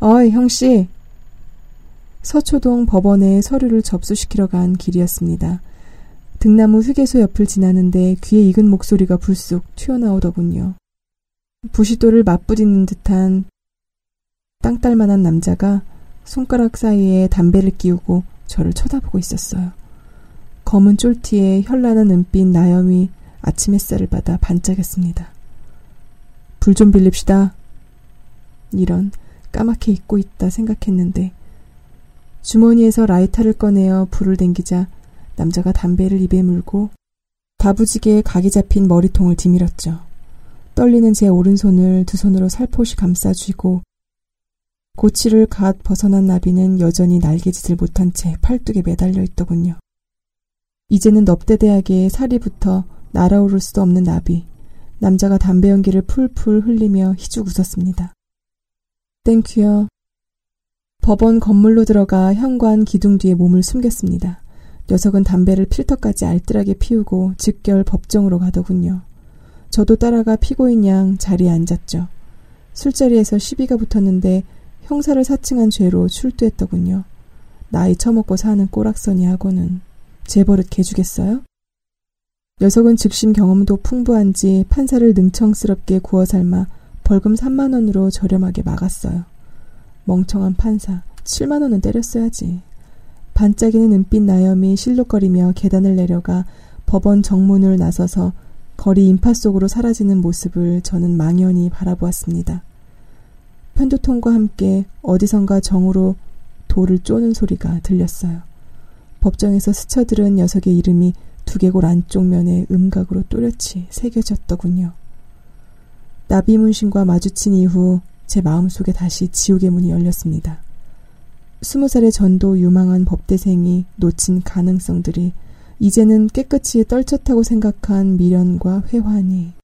어이, 형씨! 서초동 법원에 서류를 접수시키러 간 길이었습니다. 등나무 휴게소 옆을 지나는데 귀에 익은 목소리가 불쑥 튀어나오더군요. 부시도를 맞부딪는 듯한 땅딸만한 남자가 손가락 사이에 담배를 끼우고 저를 쳐다보고 있었어요. 검은 쫄티에 현란한 은빛 나염이 아침 햇살을 받아 반짝였습니다. 불 좀 빌립시다. 이런 까맣게 잊고 있다 생각했는데 주머니에서 라이터를 꺼내어 불을 댕기자 남자가 담배를 입에 물고 다부지게 각이 잡힌 머리통을 디밀었죠. 떨리는 제 오른손을 두 손으로 살포시 감싸쥐고 고치를 갓 벗어난 나비는 여전히 날개짓을 못한 채 팔뚝에 매달려 있더군요. 이제는 넙대대하게 살이 붙어 날아오를 수도 없는 나비. 남자가 담배 연기를 풀풀 흘리며 희죽 웃었습니다. 땡큐요. 법원 건물로 들어가 현관 기둥 뒤에 몸을 숨겼습니다. 녀석은 담배를 필터까지 알뜰하게 피우고 즉결 법정으로 가더군요. 저도 따라가 피고인 양 자리에 앉았죠. 술자리에서 시비가 붙었는데 형사를 사칭한 죄로 출두했더군요. 나이 처먹고 사는 꼬락서니 하고는 제 버릇 개주겠어요? 녀석은 즉심 경험도 풍부한지 판사를 능청스럽게 구워 삶아 벌금 3만 원으로 저렴하게 막았어요. 멍청한 판사, 7만 원은 때렸어야지. 반짝이는 은빛 나염이 실룩거리며 계단을 내려가 법원 정문을 나서서 거리 인파 속으로 사라지는 모습을 저는 망연히 바라보았습니다. 편두통과 함께 어디선가 정으로 돌을 쪼는 소리가 들렸어요. 법정에서 스쳐들은 녀석의 이름이 두개골 안쪽 면에 음각으로 또렷이 새겨졌더군요. 나비 문신과 마주친 이후 제 마음속에 다시 지옥의 문이 열렸습니다. 스무 살의 전도 유망한 법대생이 놓친 가능성들이 이제는 깨끗이 떨쳤다고 생각한 미련과 회환이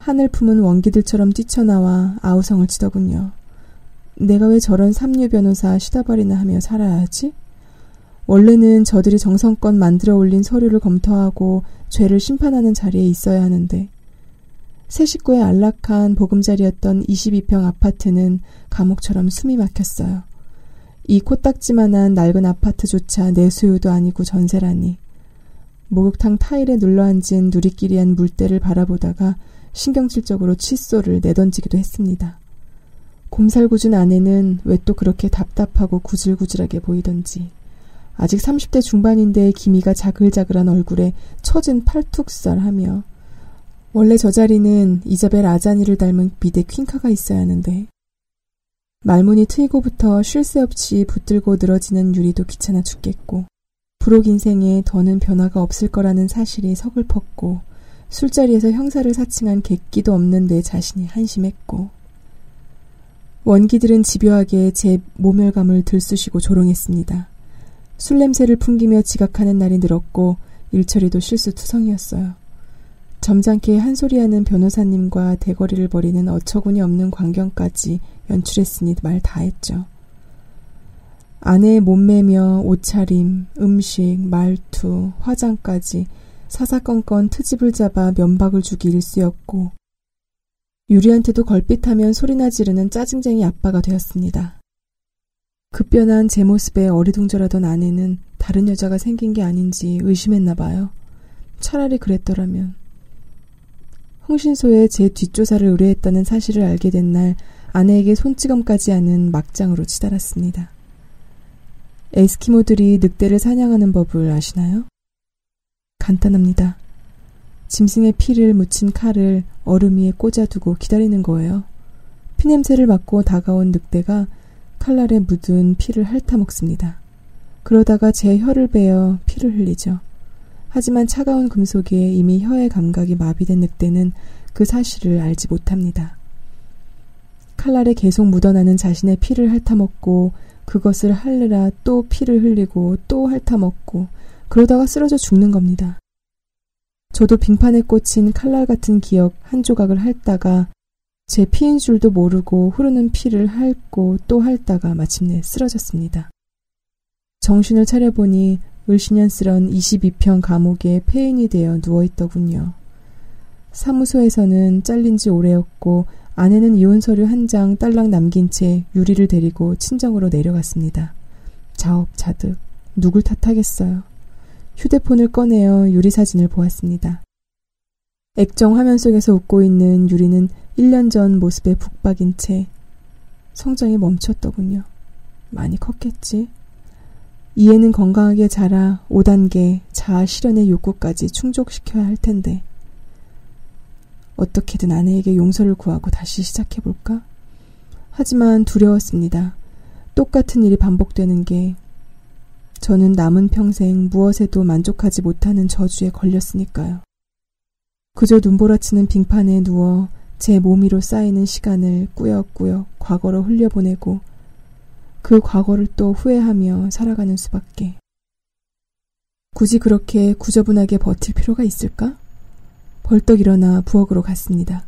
하늘 품은 원기들처럼 뛰쳐나와 아우성을 치더군요. 내가 왜 저런 삼류 변호사 시다발이나 하며 살아야 하지? 원래는 저들이 정성껏 만들어 올린 서류를 검토하고 죄를 심판하는 자리에 있어야 하는데 새 식구의 안락한 보금자리였던 22평 아파트는 감옥처럼 숨이 막혔어요. 이 코딱지만한 낡은 아파트조차 내 소유도 아니고 전세라니. 목욕탕 타일에 눌러앉은 누리끼리한 물때를 바라보다가 신경질적으로 칫솔을 내던지기도 했습니다. 곰살구준 아내는 왜 또 그렇게 답답하고 구질구질하게 보이던지 아직 30대 중반인데 기미가 자글자글한 얼굴에 처진 팔뚝살하며 원래 저 자리는 이자벨 아자니를 닮은 미대 퀸카가 있어야 하는데 말문이 트이고부터 쉴 새 없이 붙들고 늘어지는 유리도 귀찮아 죽겠고 부록 인생에 더는 변화가 없을 거라는 사실이 서글펐고 술자리에서 형사를 사칭한 객기도 없는 내 자신이 한심했고 원기들은 집요하게 제 모멸감을 들쑤시고 조롱했습니다. 술 냄새를 풍기며 지각하는 날이 늘었고 일처리도 실수투성이었어요. 점잖게 한 소리하는 변호사님과 대거리를 벌이는 어처구니 없는 광경까지 연출했으니 말 다했죠. 아내의 몸매며 옷차림, 음식, 말투, 화장까지 사사건건 트집을 잡아 면박을 주기 일쑤였고 유리한테도 걸핏하면 소리나 지르는 짜증쟁이 아빠가 되었습니다. 급변한 제 모습에 어리둥절하던 아내는 다른 여자가 생긴 게 아닌지 의심했나 봐요. 차라리 그랬더라면. 홍신소에 제 뒷조사를 의뢰했다는 사실을 알게 된 날 아내에게 손찌검까지 하는 막장으로 치달았습니다. 에스키모들이 늑대를 사냥하는 법을 아시나요? 간단합니다. 짐승의 피를 묻힌 칼을 얼음 위에 꽂아두고 기다리는 거예요. 피냄새를 맡고 다가온 늑대가 칼날에 묻은 피를 핥아먹습니다. 그러다가 제 혀를 베어 피를 흘리죠. 하지만 차가운 금속에 이미 혀의 감각이 마비된 늑대는 그 사실을 알지 못합니다. 칼날에 계속 묻어나는 자신의 피를 핥아먹고 그것을 할느라 또 피를 흘리고 또 핥아먹고 그러다가 쓰러져 죽는 겁니다. 저도 빙판에 꽂힌 칼날 같은 기억 한 조각을 핥다가 제 피인 줄도 모르고 흐르는 피를 핥고 또 핥다가 마침내 쓰러졌습니다. 정신을 차려보니 을신년스런 22평 감옥에 폐인이 되어 누워있더군요. 사무소에서는 잘린 지 오래였고 아내는 이혼 서류 한 장 딸랑 남긴 채 유리를 데리고 친정으로 내려갔습니다. 자업자득 누굴 탓하겠어요. 휴대폰을 꺼내어 유리 사진을 보았습니다. 액정 화면 속에서 웃고 있는 유리는 1년 전 모습에 북박인 채 성장이 멈췄더군요. 많이 컸겠지. 이해는 건강하게 자라 5단계 자아 실현의 욕구까지 충족시켜야 할 텐데. 어떻게든 아내에게 용서를 구하고 다시 시작해볼까? 하지만 두려웠습니다. 똑같은 일이 반복되는 게 저는 남은 평생 무엇에도 만족하지 못하는 저주에 걸렸으니까요. 그저 눈보라치는 빙판에 누워 제몸 위로 쌓이는 시간을 꾸역꾸역 과거로 흘려보내고 그 과거를 또 후회하며 살아가는 수밖에. 굳이 그렇게 구저분하게 버틸 필요가 있을까? 벌떡 일어나 부엌으로 갔습니다.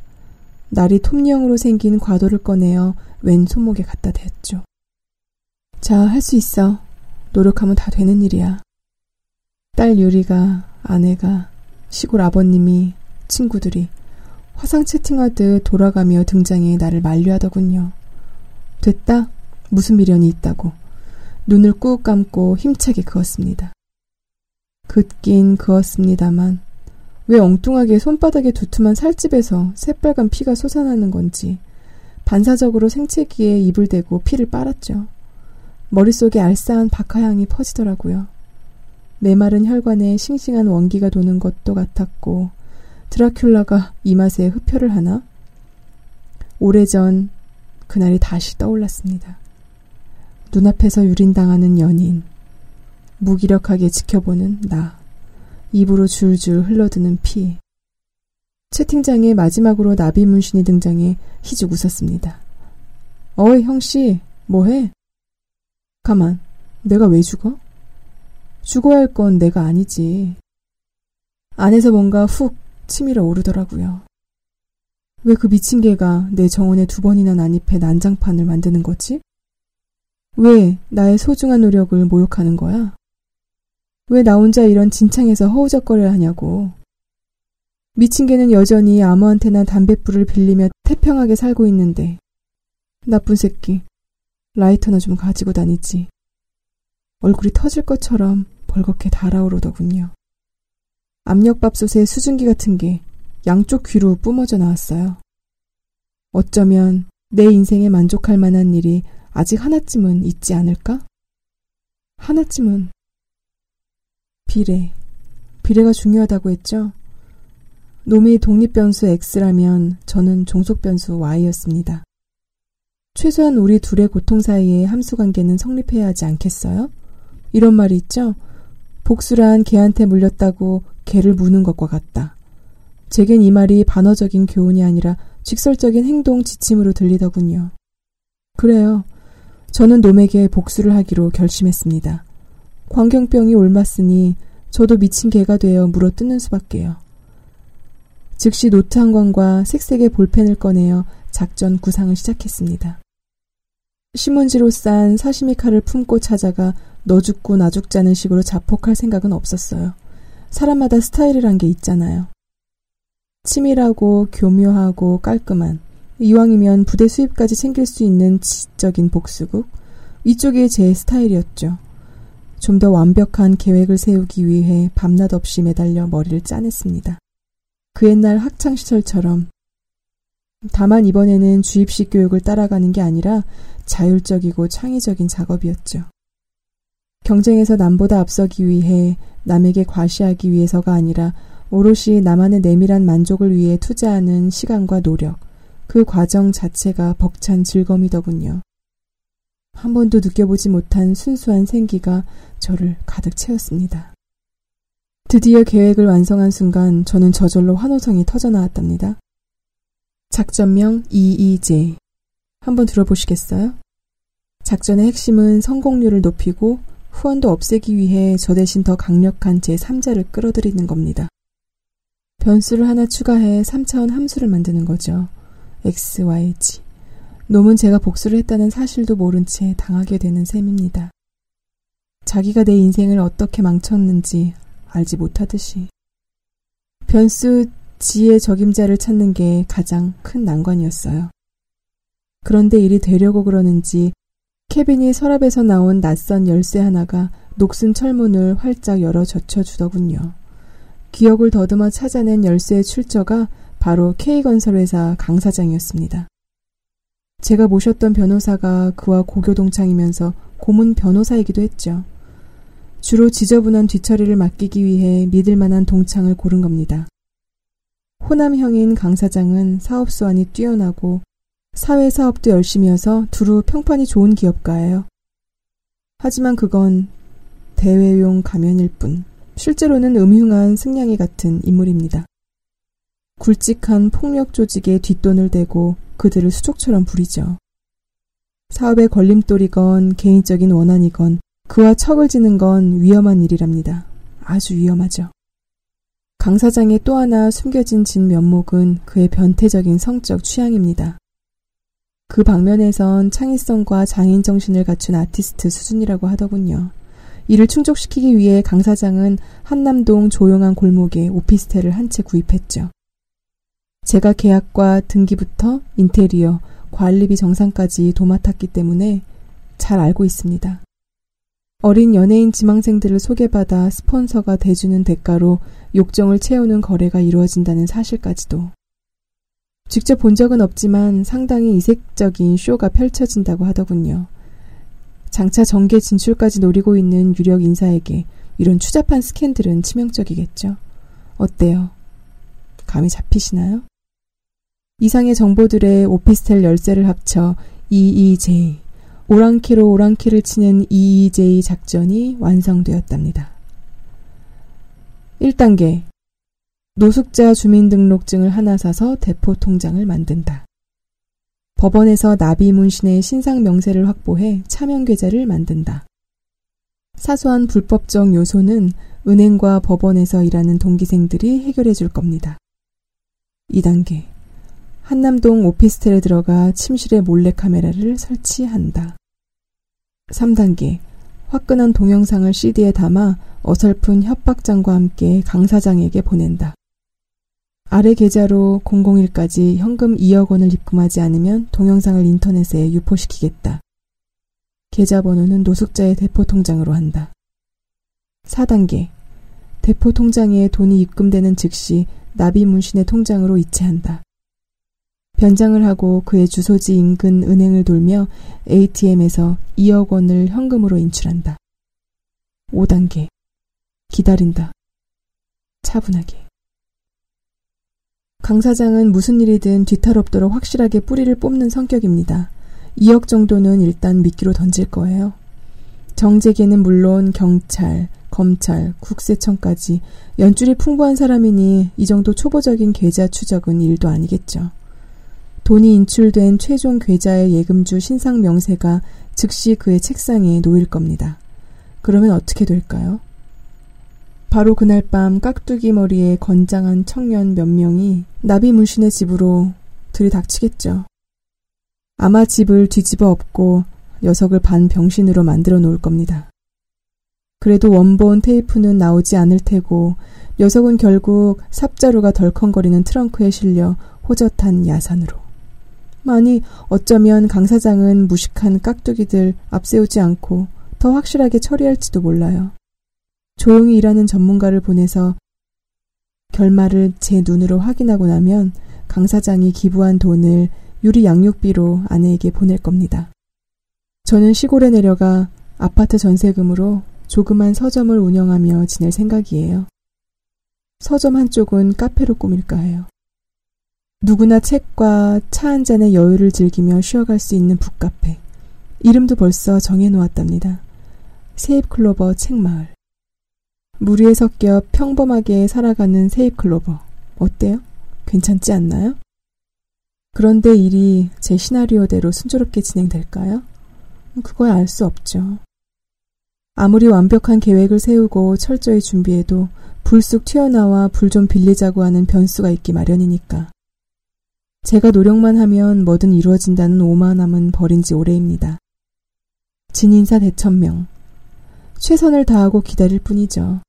날이 톱니형으로 생긴 과도를 꺼내어 왼 손목에 갖다 대었죠. 자, 할 수 있어. 노력하면 다 되는 일이야. 딸 유리가, 아내가, 시골 아버님이, 친구들이 화상 채팅하듯 돌아가며 등장해 나를 만류하더군요. 됐다. 무슨 미련이 있다고. 눈을 꾹 감고 힘차게 그었습니다. 긋긴 그었습니다만 왜 엉뚱하게 손바닥에 두툼한 살집에서 새빨간 피가 솟아나는 건지 반사적으로 생채기에 입을 대고 피를 빨았죠. 머릿속에 알싸한 박하향이 퍼지더라고요. 메마른 혈관에 싱싱한 원기가 도는 것도 같았고 드라큘라가 이 맛에 흡혈을 하나? 오래전 그날이 다시 떠올랐습니다. 눈앞에서 유린당하는 연인, 무기력하게 지켜보는 나, 입으로 줄줄 흘러드는 피. 채팅장에 마지막으로 나비 문신이 등장해 희죽 웃었습니다. 어이 형씨, 뭐해? 가만, 내가 왜 죽어? 죽어야 할 건 내가 아니지. 안에서 뭔가 훅 치밀어 오르더라고요. 왜 그 미친 개가 내 정원에 두 번이나 난입해 난장판을 만드는 거지? 왜 나의 소중한 노력을 모욕하는 거야? 왜 나 혼자 이런 진창에서 허우적거려야 하냐고. 미친 개는 여전히 아무한테나 담뱃불을 빌리며 태평하게 살고 있는데 나쁜 새끼 라이터나 좀 가지고 다니지. 얼굴이 터질 것처럼 벌겋게 달아오르더군요. 압력밥솥에 수증기 같은 게 양쪽 귀로 뿜어져 나왔어요. 어쩌면 내 인생에 만족할 만한 일이 아직 하나쯤은 있지 않을까? 하나쯤은 비례. 비례가 중요하다고 했죠? 놈이 독립변수 X라면 저는 종속변수 Y였습니다. 최소한 우리 둘의 고통 사이에 함수 관계는 성립해야 하지 않겠어요? 이런 말이 있죠? 복수란 개한테 물렸다고 개를 무는 것과 같다. 제겐 이 말이 반어적인 교훈이 아니라 직설적인 행동 지침으로 들리더군요. 그래요. 저는 놈에게 복수를 하기로 결심했습니다. 광견병이 옮았으니 저도 미친 개가 되어 물어뜯는 수밖에요. 즉시 노트 한 권과 색색의 볼펜을 꺼내어 작전 구상을 시작했습니다. 신문지로 싼 사시미 칼을 품고 찾아가 너 죽고 나 죽자는 식으로 자폭할 생각은 없었어요. 사람마다 스타일이란 게 있잖아요. 치밀하고 교묘하고 깔끔한 이왕이면 부대 수입까지 챙길 수 있는 지적인 복수국 이쪽이 제 스타일이었죠. 좀 더 완벽한 계획을 세우기 위해 밤낮 없이 매달려 머리를 짜냈습니다. 그 옛날 학창시절처럼 다만 이번에는 주입식 교육을 따라가는 게 아니라 자율적이고 창의적인 작업이었죠. 경쟁에서 남보다 앞서기 위해 남에게 과시하기 위해서가 아니라 오롯이 나만의 내밀한 만족을 위해 투자하는 시간과 노력, 그 과정 자체가 벅찬 즐거움이더군요. 한 번도 느껴보지 못한 순수한 생기가 저를 가득 채웠습니다. 드디어 계획을 완성한 순간 저는 저절로 환호성이 터져나왔답니다. 작전명 EEJ. 한번 들어보시겠어요? 작전의 핵심은 성공률을 높이고 후원도 없애기 위해 저 대신 더 강력한 제3자를 끌어들이는 겁니다. 변수를 하나 추가해 3차원 함수를 만드는 거죠. X, y, g. 놈은 제가 복수를 했다는 사실도 모른 채 당하게 되는 셈입니다. 자기가 내 인생을 어떻게 망쳤는지 알지 못하듯이. 변수 g의 적임자를 찾는 게 가장 큰 난관이었어요. 그런데 일이 되려고 그러는지 케빈이 서랍에서 나온 낯선 열쇠 하나가 녹슨 철문을 활짝 열어 젖혀주더군요. 기억을 더듬어 찾아낸 열쇠의 출처가 바로 K건설회사 강 사장이었습니다. 제가 모셨던 변호사가 그와 고교 동창이면서 고문 변호사이기도 했죠. 주로 지저분한 뒤처리를 맡기기 위해 믿을 만한 동창을 고른 겁니다. 호남형인 강 사장은 사업 수완이 뛰어나고 사회 사업도 열심히여서 두루 평판이 좋은 기업가예요. 하지만 그건 대외용 가면일 뿐 실제로는 음흉한 승냥이 같은 인물입니다. 굵직한 폭력 조직에 뒷돈을 대고 그들을 수족처럼 부리죠. 사업의 걸림돌이건 개인적인 원한이건 그와 척을 지는 건 위험한 일이랍니다. 아주 위험하죠. 강 사장의 또 하나 숨겨진 진 면목은 그의 변태적인 성적 취향입니다. 그 방면에선 창의성과 장인 정신을 갖춘 아티스트 수준이라고 하더군요. 이를 충족시키기 위해 강 사장은 한남동 조용한 골목에 오피스텔을 한 채 구입했죠. 제가 계약과 등기부터 인테리어, 관리비 정상까지 도맡았기 때문에 잘 알고 있습니다. 어린 연예인 지망생들을 소개받아 스폰서가 대주는 대가로 욕정을 채우는 거래가 이루어진다는 사실까지도. 직접 본 적은 없지만 상당히 이색적인 쇼가 펼쳐진다고 하더군요. 장차 정계 진출까지 노리고 있는 유력 인사에게 이런 추잡한 스캔들은 치명적이겠죠. 어때요? 감이 잡히시나요? 이상의 정보들의 오피스텔 열쇠를 합쳐 EEJ, 오랑캐로 오랑캐를 치는 EEJ 작전이 완성되었답니다. 1단계 노숙자 주민등록증을 하나 사서 대포 통장을 만든다. 법원에서 나비 문신의 신상 명세를 확보해 차명 계좌를 만든다. 사소한 불법적 요소는 은행과 법원에서 일하는 동기생들이 해결해 줄 겁니다. 2단계 한남동 오피스텔에 들어가 침실에 몰래카메라를 설치한다. 3단계 화끈한 동영상을 CD에 담아 어설픈 협박장과 함께 강 사장에게 보낸다. 아래 계좌로 001까지 현금 2억 원을 입금하지 않으면 동영상을 인터넷에 유포시키겠다. 계좌번호는 노숙자의 대포 통장으로 한다. 4단계 대포 통장에 돈이 입금되는 즉시 나비 문신의 통장으로 이체한다. 변장을 하고 그의 주소지 인근 은행을 돌며 ATM에서 2억 원을 현금으로 인출한다. 5단계. 기다린다. 차분하게. 강 사장은 무슨 일이든 뒤탈없도록 확실하게 뿌리를 뽑는 성격입니다. 2억 정도는 일단 미끼로 던질 거예요. 정재계는 물론 경찰, 검찰, 국세청까지 연줄이 풍부한 사람이니 이 정도 초보적인 계좌 추적은 일도 아니겠죠. 돈이 인출된 최종 계좌의 예금주 신상 명세가 즉시 그의 책상에 놓일 겁니다. 그러면 어떻게 될까요? 바로 그날 밤 깍두기 머리에 건장한 청년 몇 명이 나비 문신의 집으로 들이닥치겠죠. 아마 집을 뒤집어 엎고 녀석을 반병신으로 만들어 놓을 겁니다. 그래도 원본 테이프는 나오지 않을 테고 녀석은 결국 삽자루가 덜컹거리는 트렁크에 실려 호젓한 야산으로. 만이 어쩌면 강 사장은 무식한 깍두기들 앞세우지 않고 더 확실하게 처리할지도 몰라요. 조용히 일하는 전문가를 보내서 결말을 제 눈으로 확인하고 나면 강 사장이 기부한 돈을 유리 양육비로 아내에게 보낼 겁니다. 저는 시골에 내려가 아파트 전세금으로 조그만 서점을 운영하며 지낼 생각이에요. 서점 한쪽은 카페로 꾸밀까 해요. 누구나 책과 차 한 잔의 여유를 즐기며 쉬어갈 수 있는 북카페. 이름도 벌써 정해놓았답니다. 세입클로버 책마을. 무리에 섞여 평범하게 살아가는 세입클로버. 어때요? 괜찮지 않나요? 그런데 일이 제 시나리오대로 순조롭게 진행될까요? 그걸 알수 없죠. 아무리 완벽한 계획을 세우고 철저히 준비해도 불쑥 튀어나와 불 좀 빌리자고 하는 변수가 있기 마련이니까. 제가 노력만 하면 뭐든 이루어진다는 오만함은 버린 지 오래입니다. 진인사 대천명. 최선을 다하고 기다릴 뿐이죠.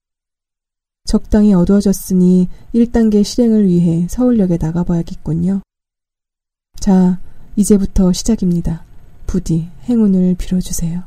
적당히 어두워졌으니 1단계 실행을 위해 서울역에 나가봐야겠군요. 자, 이제부터 시작입니다. 부디 행운을 빌어주세요.